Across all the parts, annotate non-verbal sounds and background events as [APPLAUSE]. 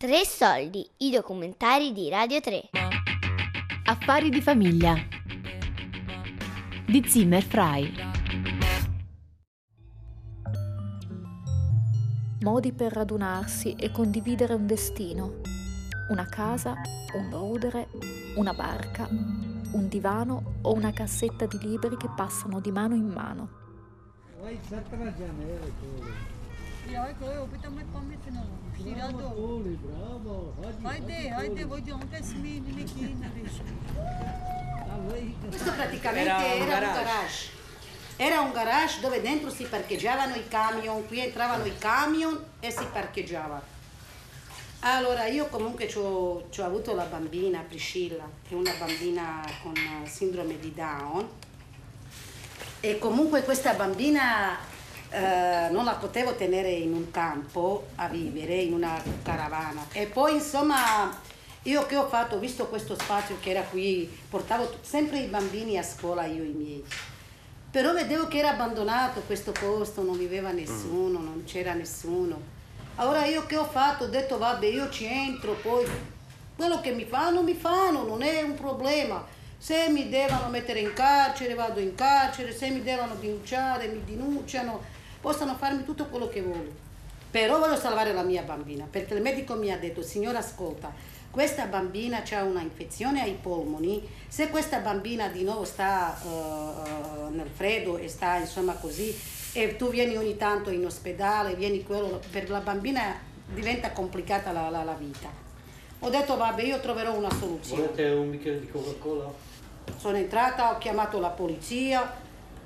Tre soldi, i documentari di Radio 3. Affari di famiglia. Di Zimmer Fry. Modi per radunarsi e condividere un destino. Una casa, un rudere, una barca, un divano o una cassetta di libri che passano di mano in mano. Questo praticamente era, un garage. Era un garage dove dentro si parcheggiavano i camion, qui entravano i camion e si parcheggiava. Allora, io comunque ho avuto la bambina Priscilla, che è una bambina con sindrome di Down. E comunque questa bambina eh, non la potevo tenere in un campo a vivere, in una caravana. E poi insomma io che ho fatto, visto questo spazio che era qui, portavo sempre i bambini a scuola, io e i miei. Però vedevo che era abbandonato questo posto, non viveva nessuno, non c'era nessuno. Allora io che ho fatto? Ho detto vabbè io ci entro, poi quello che mi fanno mi fanno, non è un problema. Se mi devono mettere in carcere vado in carcere, se mi devono denunciare mi denunciano, possono farmi tutto quello che vogliono. Però voglio salvare la mia bambina, perché il medico mi ha detto, signora ascolta, questa bambina ha una infezione ai polmoni, se questa bambina di nuovo sta uh, nel freddo e sta insomma così, e tu vieni ogni tanto in ospedale, vieni quello, per la bambina diventa complicata la, la, la vita. Ho detto vabbè io troverò una soluzione. Volete un bicchiere di Coca-Cola? Sono entrata, ho chiamato la polizia,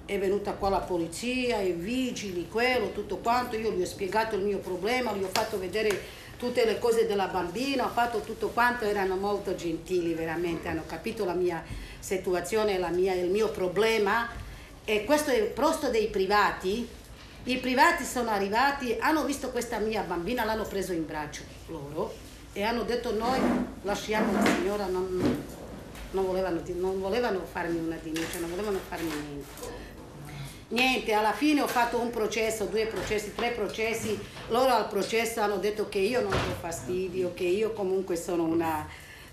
è venuta qua la polizia, i vigili, quello, tutto quanto, io gli ho spiegato il mio problema, gli ho fatto vedere tutte le cose della bambina, ho fatto tutto quanto, erano molto gentili veramente, hanno capito la mia situazione, la mia, il mio problema e questo è il posto dei privati. I privati sono arrivati, hanno visto questa mia bambina, l'hanno preso in braccio loro e hanno detto noi lasciamo la signora, non, non, volevano, non volevano farmi una denuncia, non volevano farmi niente. Niente, alla fine ho fatto un processo, due processi, tre processi. Loro al processo hanno detto che io non do fastidio, che io comunque sono una,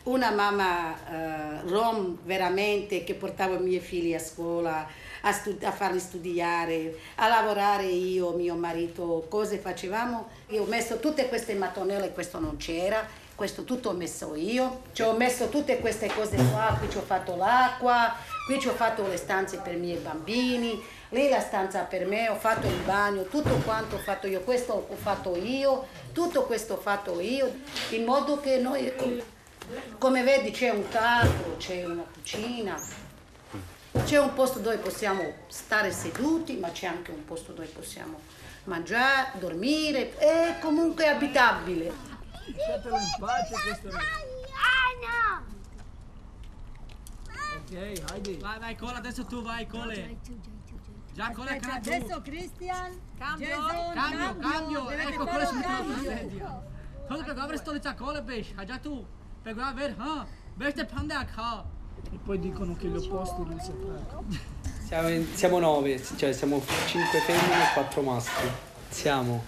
una mamma uh, rom veramente, che portavo i miei figli a scuola, a, stud- a, farli studiare, a lavorare io, mio marito, cose facevamo. Io ho messo tutte queste mattonelle, questo non c'era, questo tutto ho messo io. Ci ho messo tutte queste cose qua, qui ci ho fatto l'acqua, qui ci ho fatto le stanze per i miei bambini, lì la stanza per me, ho fatto il bagno, tutto quanto ho fatto io, questo ho fatto io, tutto questo ho fatto io, in modo che noi, come vedi c'è un tavolo, c'è una cucina, c'è un posto dove possiamo stare seduti, ma c'è anche un posto dove possiamo mangiare, dormire, è comunque abitabile. Lasciatelo in pace questo. Ok, Heidi. Vai, vai, Cole, adesso tu vai, Cole. Già, Cole, Aspetta, cambio. adesso Christian, Cambio, Jason, cambio, cambio. Ecco, Cole un si mette cambio. sedia. Cole, pegava stolica, Cole, beş. Già tu. Pegava ver, ha. Beş te pande a kha. E poi dicono che gli opposti non si in- siamo nove, cioè siamo cinque femmine e quattro maschi. Siamo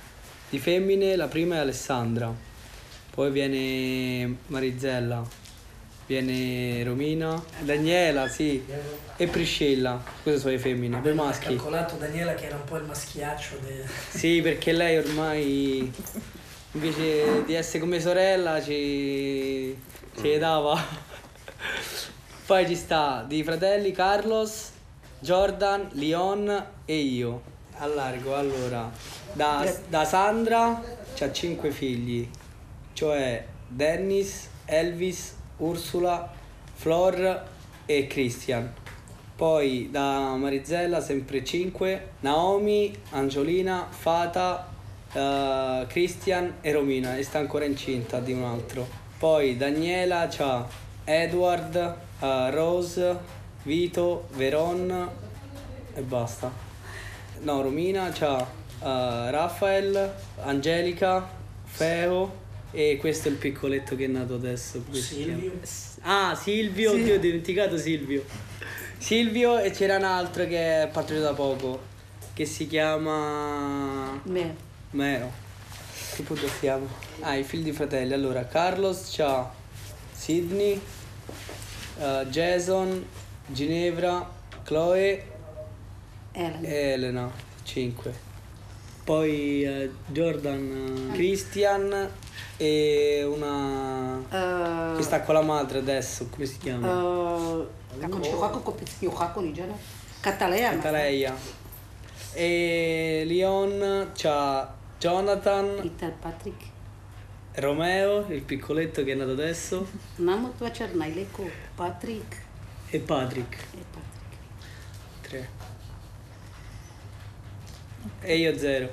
di femmine, la prima è Alessandra, poi viene Marizella, viene Romina, Daniela, sì, e Priscilla. Queste sono le femmine, Abbiamo maschi. calcolato Daniela che era un po' il maschiaccio de... [LAUGHS] Sì, perché lei ormai invece di essere come sorella ci, ci dava. [LAUGHS] Poi ci sta di fratelli Carlos, Jordan, Leon e io. A largo, allora, da, da Sandra c'ha cinque figli, cioè Dennis, Elvis, Ursula, Flor e Christian. Poi da Marizella sempre 5, Naomi, Angiolina, Fata, eh, Christian e Romina e sta ancora incinta di un altro. Poi Daniela c'ha Edward, eh, Rose, Vito, Veron e basta. No, Romina c'ha eh, Raffael, Angelica, Feo e questo è il piccoletto che è nato adesso. Silvio. Ah, Silvio, oddio, ho dimenticato Silvio. Silvio e c'era un altro che è partito da poco, che si chiama Me. Meo. che punto siamo? Ah, i figli di fratelli. Allora, Carlos c'ha Sidney, eh, Jason, Ginevra, Chloe Elena. e Elena, 5. Poi eh, Jordan, eh, Christian e una Eh, che sta con la madre adesso, come si chiama? Katalea. ma- Cataleia. E Leon c'ha Jonathan, Peter Patrick. Romeo, il piccoletto che è nato adesso, Namo tua Cernaileco, Patrick e Patrick. e Patrick. Tre. E io zero.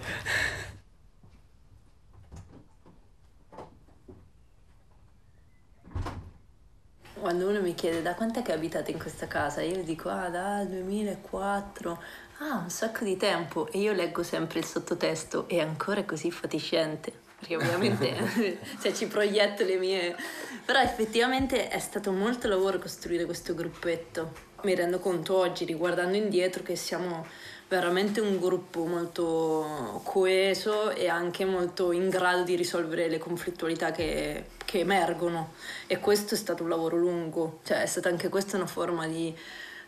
Quando uno mi chiede da quant'è che abitate in questa casa, io dico ah dal 2004, ah un sacco di tempo. E io leggo sempre il sottotesto e ancora è così fatiscente, perché ovviamente se [LAUGHS] [LAUGHS] ci proietto le mie... Però effettivamente è stato molto lavoro costruire questo gruppetto. Mi rendo conto oggi, riguardando indietro, che siamo veramente un gruppo molto coeso e anche molto in grado di risolvere le conflittualità che, che emergono. E questo è stato un lavoro lungo, cioè è stata anche questa una forma di,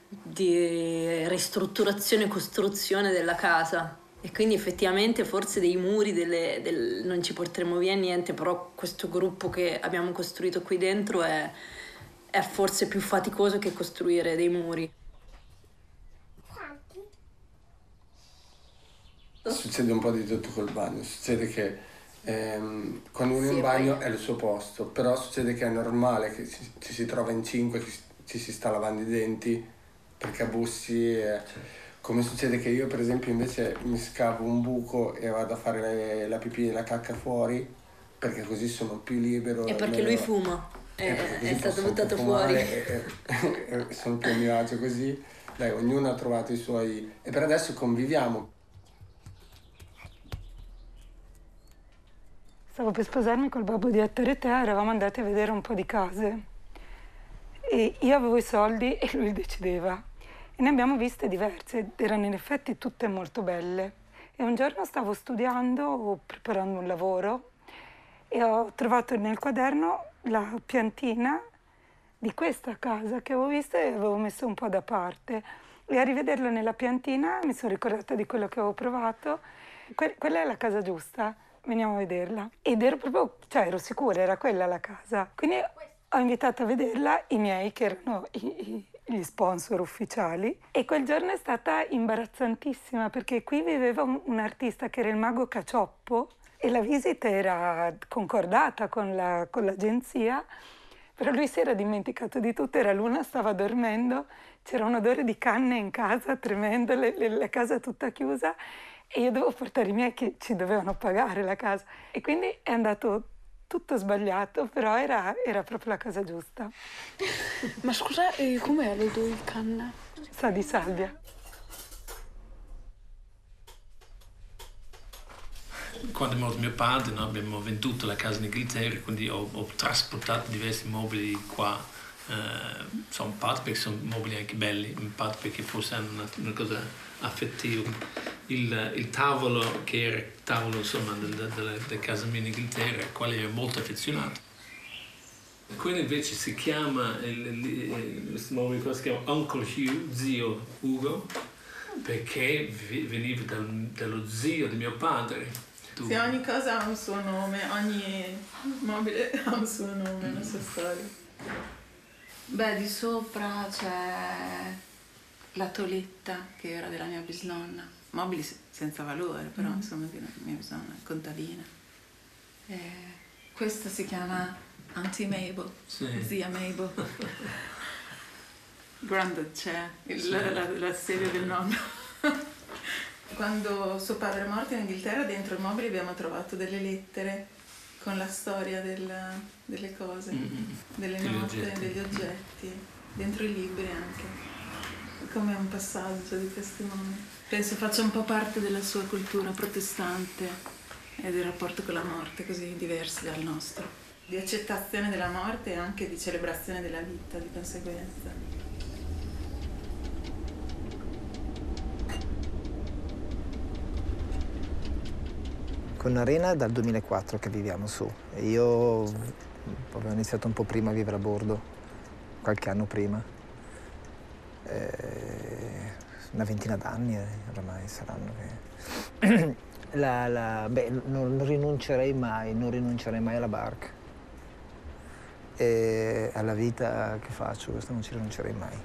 di ristrutturazione e costruzione della casa. E quindi effettivamente forse dei muri delle- del- non ci porteremo via niente, però questo gruppo che abbiamo costruito qui dentro è, è forse più faticoso che costruire dei muri. Succede un po' di tutto col bagno, succede che ehm, quando uno è in bagno è il suo posto, però succede che è normale che ci, ci si trova in cinque, che ci- si sta lavando i denti perché a bussi. e- come succede che io per esempio invece mi scavo un buco e vado a fare la pipì e la cacca fuori perché così sono più libero. E perché meno- lui fuma, e è, perché è stato buttato fuori. E, e- e sono più a mio agio così. Dai, ognuno ha trovato i suoi... E per adesso conviviamo. Stavo per sposarmi col babbo di Ettore te, eravamo andati a vedere un po' di case. E io avevo i soldi e lui decideva. E ne abbiamo viste diverse, ed erano in effetti tutte molto belle. E un giorno stavo studiando o preparando un lavoro e ho trovato nel quaderno la piantina di questa casa che avevo vista e avevo messo un po' da parte. E a rivederla nella piantina mi sono ricordata di quello che avevo provato. Que- quella è la casa giusta, veniamo a vederla. Ed ero proprio, cioè ero sicura, era quella la casa. Quindi ho invitato a vederla i miei, che erano i- i- gli sponsor ufficiali. E quel giorno è stata imbarazzantissima perché qui viveva un, un artista che era il mago Cacioppo e la visita era concordata con, la- con l'agenzia. Però lui si era dimenticato di tutto, era l'una, stava dormendo, c'era un odore di canne in casa tremendo, la casa tutta chiusa e io dovevo portare i miei che ci dovevano pagare la casa. E quindi è andato tutto sbagliato, però era, era proprio la casa giusta. [LAUGHS] Ma scusa, e com'è l'odore di canna? Sa di salvia. Quando è morto mio padre no, abbiamo venduto la casa in Inghilterra, quindi ho, ho trasportato diversi mobili qua. eh, sono in parte perché sono mobili anche belli, in parte perché forse hanno una, una cosa affettiva. Il, il tavolo, che era il tavolo insomma, del- del- della, della casa mia in Inghilterra, al quale ero molto affezionato. Quello invece si chiama, il, il, questo mobile qua si chiama Uncle Hugh, zio Ugo, perché vi- veniva dal- dallo zio di mio padre. Tu- Sì, ogni cosa ha un suo nome, ogni mobile [LAUGHS] ha un suo nome, una sua storia. Beh, di sopra c'è la toletta che era della mia bisnonna. Mobili se- senza valore, però Mm. insomma di mia bisnonna, contadina. E questa si chiama Auntie Mabel, Sì. zia Mabel. [LAUGHS] Grande c'è il- Sì. la, la- la sedia del nonno. [LAUGHS] Quando suo padre è morto in Inghilterra, dentro i mobili abbiamo trovato delle lettere con la storia del- delle cose, Mm. delle note, degli oggetti, dentro i libri anche, come un passaggio di testimone. Penso faccia un po' parte della sua cultura protestante e del rapporto con la morte, così diversi dal nostro, di accettazione della morte e anche di celebrazione della vita di conseguenza. Con Arena è dal 2004 che viviamo su. Io avevo iniziato un po' prima a vivere a bordo, qualche anno prima. Eh, una ventina d'anni eh, oramai saranno che... [CLEARS THROAT] la, la, beh, non, rinuncerei mai, non rinuncerei mai alla barca. E alla vita che faccio, questo non ci rinuncerei mai.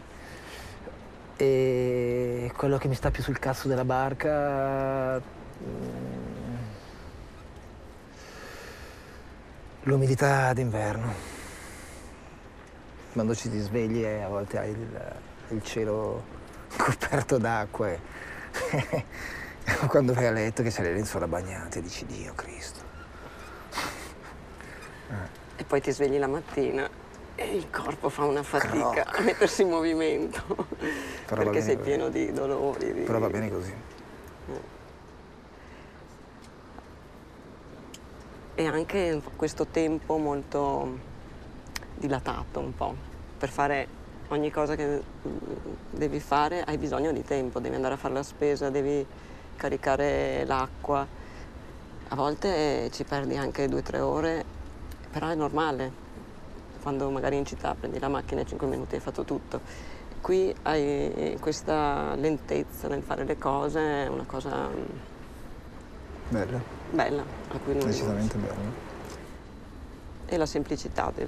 E quello che mi sta più sul cazzo della barca... mm, L'umidità d'inverno. Quando ci ti svegli e a volte hai il, il cielo [LAUGHS] coperto d'acqua e [LAUGHS] quando vai a letto che c'è le lenzuola bagnate dici Dio Cristo. E poi ti svegli la mattina e il corpo fa una fatica a mettersi in movimento. Però perché sei così. pieno di dolori. di- Però va bene così. E anche questo tempo molto dilatato un po'. Per fare ogni cosa che mm, devi fare hai bisogno di tempo, devi andare a fare la spesa, devi caricare l'acqua. A volte ci perdi anche due o tre ore, però è normale. Quando magari in città prendi la macchina e in 5 minuti hai fatto tutto. Qui hai questa lentezza nel fare le cose, è una cosa mm, Bello, bella, a cui non decisamente bello. e la semplicità de-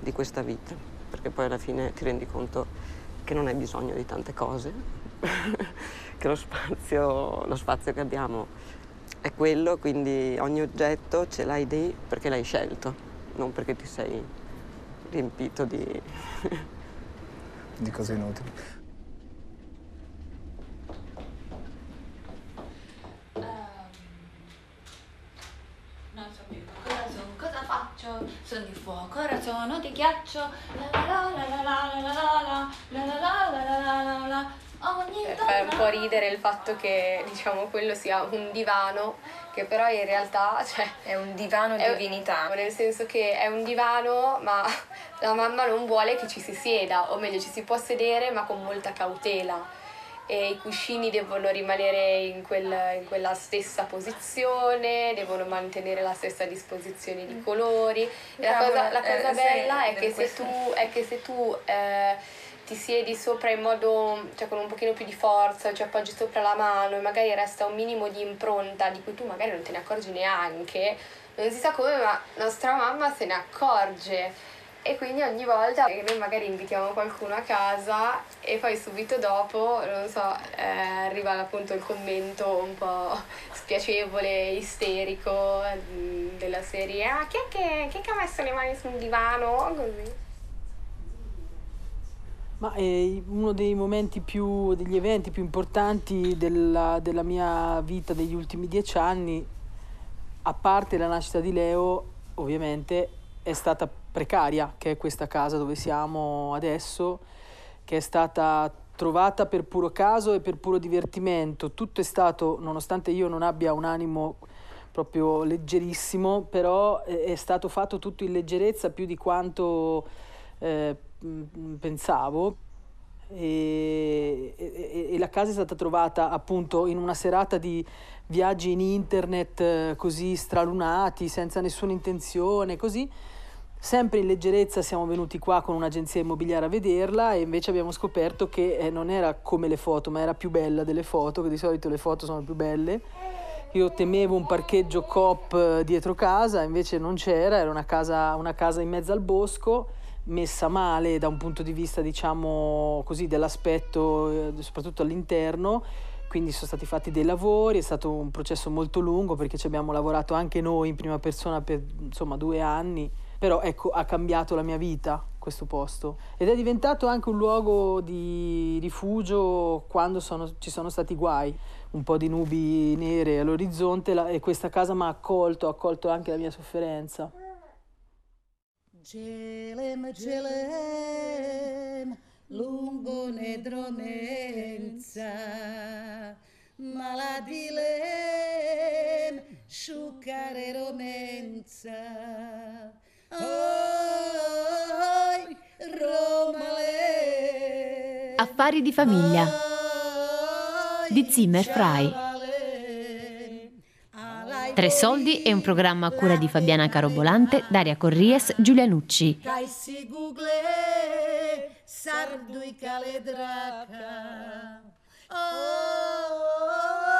di questa vita, perché poi alla fine ti rendi conto che non hai bisogno di tante cose, [LAUGHS] che lo spazio, lo spazio che abbiamo è quello, quindi ogni oggetto ce l'hai lì perché l'hai scelto, non perché ti sei riempito di... [LAUGHS] Di cose inutili. Non so faccio? Sono di fuoco, ora sono di ghiaccio. La la la la la la la la la la la la la la la Ogni Fa un po' ridere il fatto che diciamo quello sia un divano che però in realtà cioè, È un divano di è- divinità. Nel senso che è un divano ma la mamma non vuole che ci si sieda, o meglio ci si può sedere ma con molta cautela. E i cuscini devono rimanere in, quel- in quella stessa posizione, devono mantenere la stessa disposizione di colori. E la Cavolo, cosa, la eh, cosa bella è che se tu, è che se tu eh, ti siedi sopra in modo, cioè con un pochino più di forza, ci appoggi sopra la mano e magari resta un minimo di impronta di cui tu magari non te ne accorgi neanche, non si sa come, ma nostra mamma se ne accorge. E quindi ogni volta noi magari invitiamo qualcuno a casa e poi subito dopo, non so, eh, arriva appunto il commento un po' spiacevole, isterico mm, della serie Ah, chi è che, chi è che ha messo le mani sul divano? Così. Ma è uno dei momenti più, degli eventi più importanti della, della mia vita degli ultimi dieci anni, a parte la nascita di Leo, ovviamente, è stata precaria, che è questa casa dove siamo adesso, che è stata trovata per puro caso e per puro divertimento. Tutto è stato, nonostante io non abbia un animo proprio leggerissimo, però è stato fatto tutto in leggerezza più di quanto eh, pensavo. E, e- e la casa è stata trovata appunto in una serata di viaggi in internet eh, così stralunati, senza nessuna intenzione, così. Sempre in leggerezza siamo venuti qua con un'agenzia immobiliare a vederla e invece abbiamo scoperto che eh, non era come le foto, ma era più bella delle foto, che di solito le foto sono più belle. Io temevo un parcheggio coop eh, dietro casa, invece non c'era, era una casa, una casa in mezzo al bosco, messa male da un punto di vista, diciamo così, dell'aspetto, eh, soprattutto all'interno. Quindi sono stati fatti dei lavori, è stato un processo molto lungo perché ci abbiamo lavorato anche noi in prima persona per insomma due anni. Però ecco, ha cambiato la mia vita questo posto ed è diventato anche un luogo di rifugio quando sono- ci sono stati guai, un po' di nubi nere all'orizzonte la- e questa casa mi ha accolto, ha accolto anche la mia sofferenza. Gelem, gelem, lungo nedromenza, maladilem, sciucare romenza. Affari di famiglia di Zimmer Frei. Tre Soldi è un programma a cura di Fabiana Carobolante, Daria Corries, Giulia Nucci. Google sarduj kaledraka. Oj, Romale.